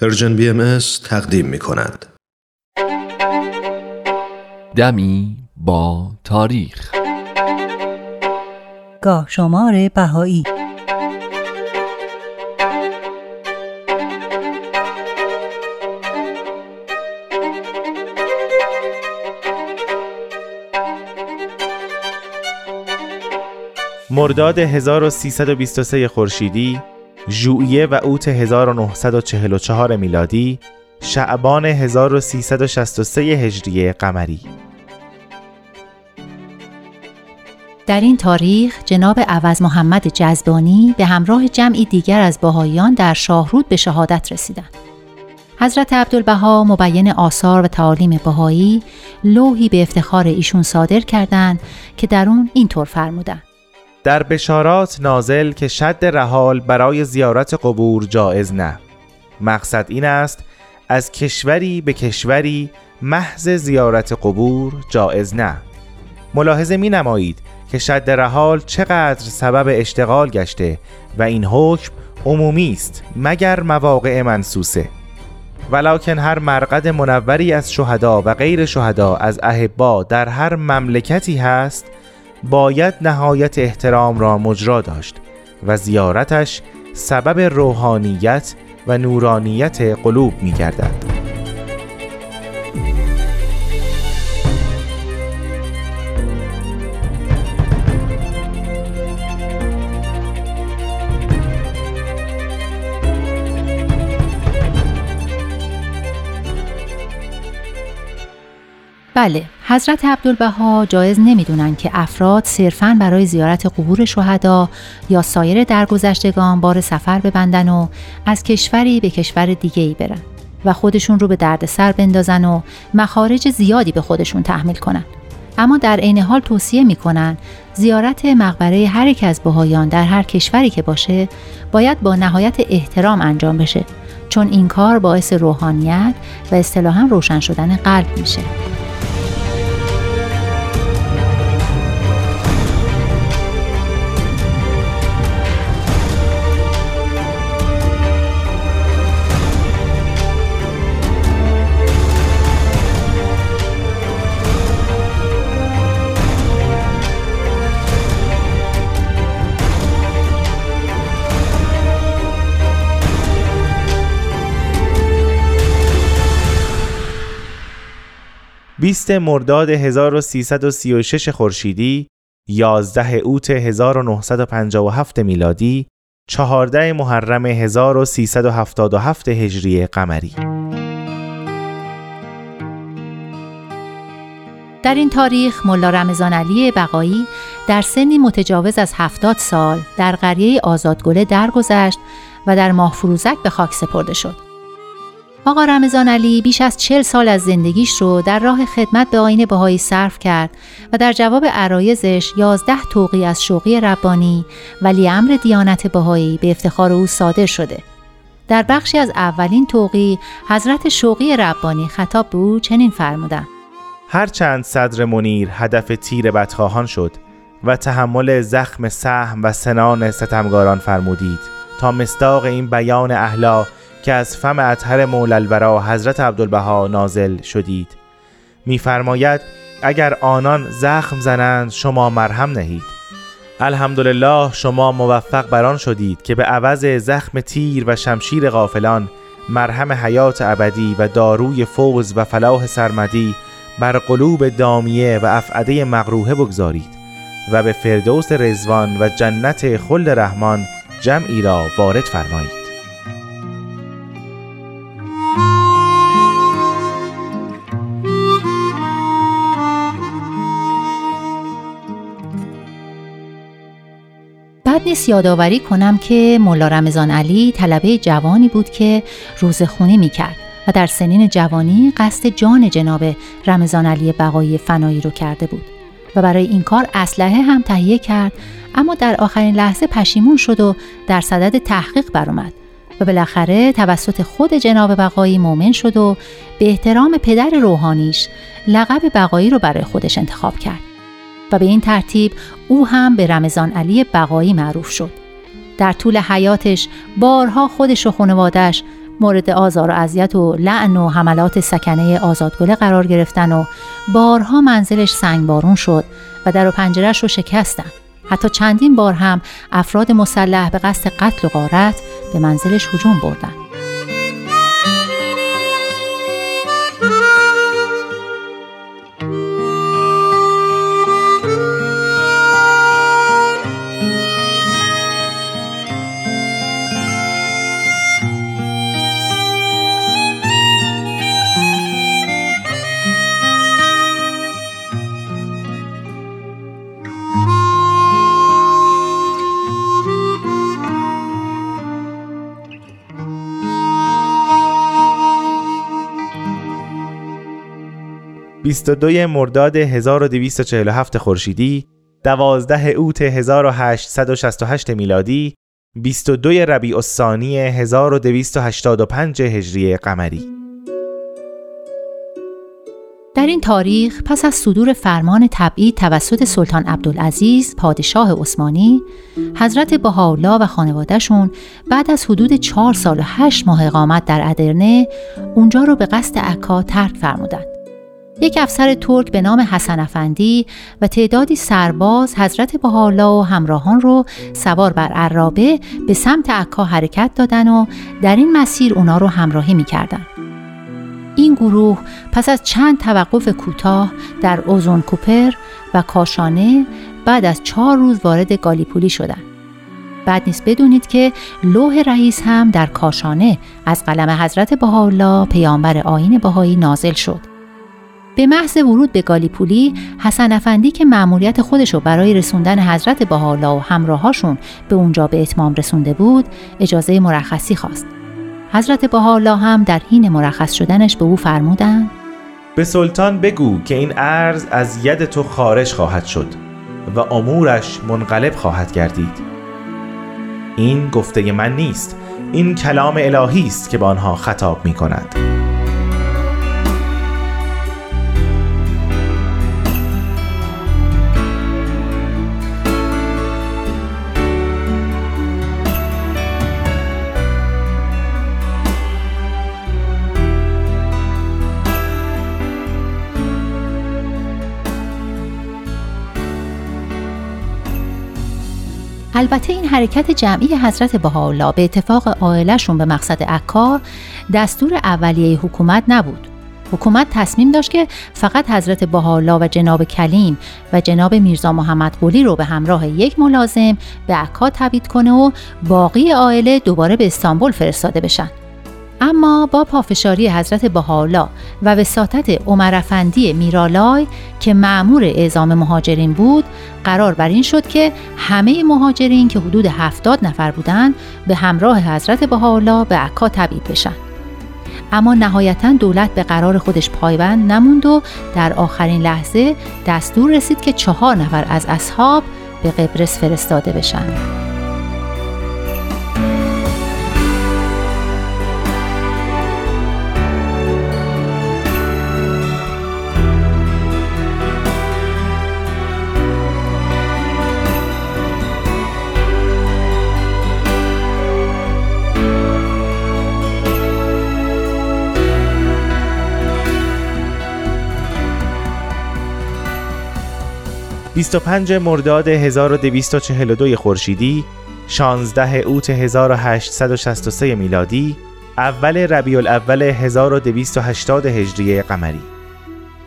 پرژن بی ام تقدیم می کند. دمی با تاریخ گاه شمار بهایی مرداد 1323 خورشیدی ژوئیه و اوت 1944 میلادی شعبان 1363 هجری قمری در این تاریخ جناب عوض محمد جزبانی به همراه جمعی دیگر از باهایان در شاهرود به شهادت رسیدند. حضرت عبدالبها مبین آثار و تعالیم بهایی لوحی به افتخار ایشون صادر کردند که در اون اینطور فرمودند در بشارات نازل که شد رحال برای زیارت قبور جایز نه. مقصد این است از کشوری به کشوری محض زیارت قبور جایز نه. ملاحظه می نمایید که شد رحال چقدر سبب اشتغال گشته و این حکم عمومی است مگر مواقع منسوسه. ولکن هر مرقد منوری از شهدا و غیر شهدا از احبا در هر مملکتی هست باید نهایت احترام را مجرا داشت و زیارتش سبب روحانیت و نورانیت قلوب می گردد. بله حضرت عبدالبها جایز نمی‌دونن که افراد صرفاً برای زیارت قبور شهدا یا سایر درگذشتگان بار سفر ببندن و از کشوری به کشور دیگه ای برن و خودشون رو به دردسر بندازن و مخارج زیادی به خودشون تحمیل کنن. اما در عین حال توصیه می‌کنن زیارت مقبره هر یک از بهایان در هر کشوری که باشه باید با نهایت احترام انجام بشه چون این کار باعث روحانیت و اصطلاحا روشن شدن قلب میشه. بیست مرداد 1336 خورشیدی 11 اوت 1957 میلادی 14 محرم 1377 هجری قمری در این تاریخ ملا رمضان علی بقایی در سنی متجاوز از هفتاد سال در قریه آزادگله درگذشت و در ماه فروزک به خاک سپرده شد. آقا رمضان علی بیش از چل سال از زندگیش رو در راه خدمت به آین بهایی صرف کرد و در جواب عرایزش یازده توقی از شوقی ربانی ولی امر دیانت بهایی به افتخار او صادر شده. در بخشی از اولین توقی حضرت شوقی ربانی خطاب به او چنین فرمودند هرچند صدر منیر هدف تیر بدخواهان شد و تحمل زخم سهم و سنان ستمگاران فرمودید تا مستاق این بیان اهلا که از فم اطهر مولالورا حضرت عبدالبها نازل شدید. میفرماید اگر آنان زخم زنند شما مرهم نهید. الحمدلله شما موفق بران شدید که به عوض زخم تیر و شمشیر غافلان مرهم حیات ابدی و داروی فوز و فلاح سرمدی بر قلوب دامیه و افعده مغروه بگذارید و به فردوس رزوان و جنت خلد رحمان جمعی را وارد فرمایید. نیست یادآوری کنم که ملا رمضان علی طلبه جوانی بود که روزخونی می کرد و در سنین جوانی قصد جان جناب رمضان علی بقایی فنایی رو کرده بود و برای این کار اسلحه هم تهیه کرد اما در آخرین لحظه پشیمون شد و در صدد تحقیق برآمد و بالاخره توسط خود جناب بقایی مؤمن شد و به احترام پدر روحانیش لقب بقایی رو برای خودش انتخاب کرد. و به این ترتیب او هم به رمضان علی بقایی معروف شد. در طول حیاتش بارها خودش و خانوادش مورد آزار و اذیت و لعن و حملات سکنه آزادگله قرار گرفتن و بارها منزلش سنگبارون شد و در و پنجرش رو شکستن. حتی چندین بار هم افراد مسلح به قصد قتل و غارت به منزلش هجوم بردن. 22 مرداد 1247 خورشیدی 12 اوت 1868 میلادی 22 ربیع الثانی 1285 هجری قمری. در این تاریخ پس از صدور فرمان تبعید توسط سلطان عبدالعزیز پادشاه عثمانی حضرت بهاءالله و خانوادهشون بعد از حدود چهار سال و هشت ماه اقامت در ادرنه اونجا رو به قصد عکا ترک فرمودند. یک افسر ترک به نام حسن افندی و تعدادی سرباز حضرت بهاءالله و همراهان رو سوار بر عرابه به سمت عکا حرکت دادن و در این مسیر اونا رو همراهی می‌کردن. این گروه پس از چند توقف کوتاه در اوزون کوپر و کاشانه بعد از چهار روز وارد گالیپولی شدند. بعد نیست بدونید که لوح رئیس هم در کاشانه از قلم حضرت بهاءالله پیامبر آین بهایی نازل شد. به محض ورود به گالیپولی حسن افندی که مأموریت خودش رو برای رسوندن حضرت بهاءالله و همراهاشون به اونجا به اتمام رسونده بود اجازه مرخصی خواست. حضرت بهاءالله هم در حین مرخص شدنش به او فرمودند به سلطان بگو که این عرض از ید تو خارج خواهد شد و امورش منقلب خواهد گردید. این گفته من نیست این کلام الهی است که به آنها خطاب می کند البته این حرکت جمعی حضرت بهاءالله به اتفاق عائلهشون به مقصد عکا دستور اولیه حکومت نبود. حکومت تصمیم داشت که فقط حضرت بهاءالله و جناب کلیم و جناب میرزا محمد قلی رو به همراه یک ملازم به عکا تبعید کنه و باقی عائله دوباره به استانبول فرستاده بشن. اما با پافشاری حضرت بهاءالله و وساطت عمر افندی میرالای که معمور اعزام مهاجرین بود قرار بر این شد که همه مهاجرین که حدود هفتاد نفر بودند به همراه حضرت بهاءالله به عکا تبعید بشن. اما نهایتا دولت به قرار خودش پایبند نموند و در آخرین لحظه دستور رسید که چهار نفر از اصحاب به قبرس فرستاده بشن. 25 مرداد 1242 خورشیدی 16 اوت 1863 میلادی اول ربیع الاول 1280 هجری قمری.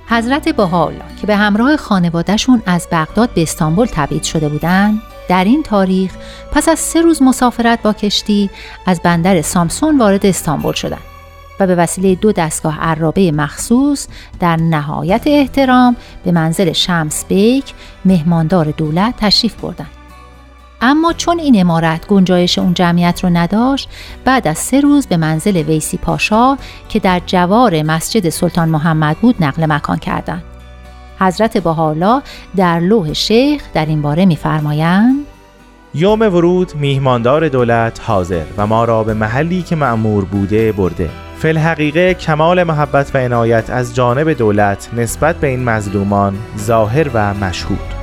حضرت بهاءالله که به همراه خانوادهشون از بغداد به استانبول تبعید شده بودند در این تاریخ پس از سه روز مسافرت با کشتی از بندر سامسون وارد استانبول شدند. و به وسیله دو دستگاه عرابه مخصوص در نهایت احترام به منزل شمس بیک مهماندار دولت تشریف بردند. اما چون این امارت گنجایش اون جمعیت رو نداشت بعد از سه روز به منزل ویسی پاشا که در جوار مسجد سلطان محمد بود نقل مکان کردند. حضرت بهاءالله در لوح شیخ در این باره می‌فرمایند یوم ورود میهماندار دولت حاضر و ما را به محلی که معمور بوده برده فل حقیقه کمال محبت و عنایت از جانب دولت نسبت به این مظلومان ظاهر و مشهود.